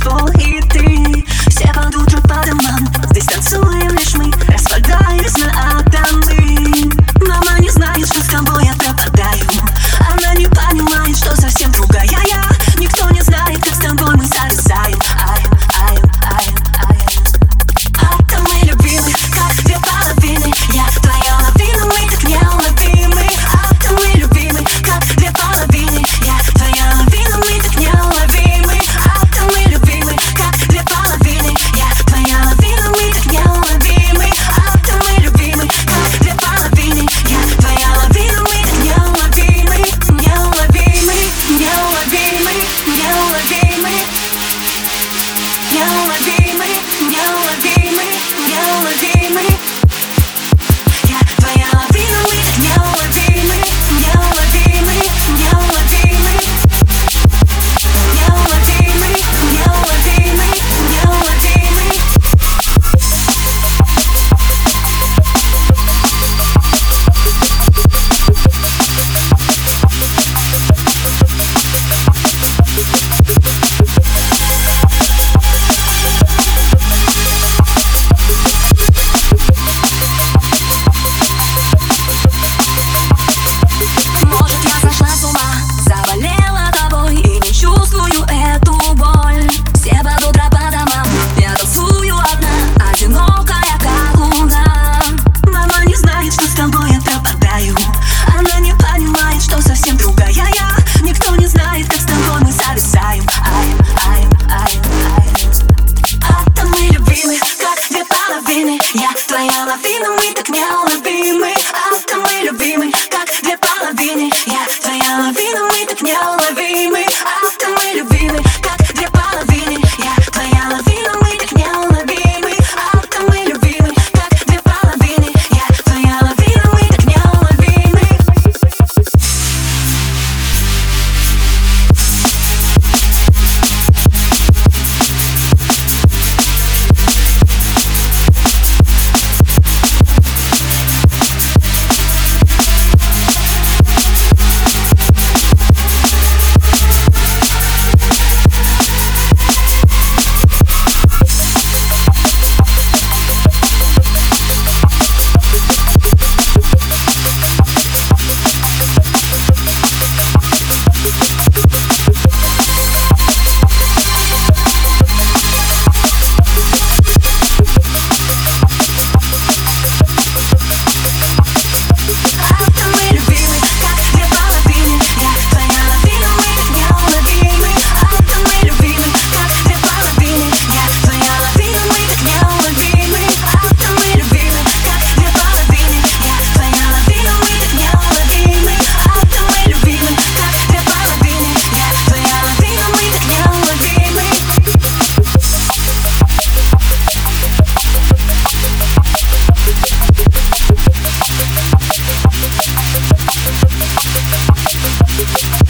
hands full. Thank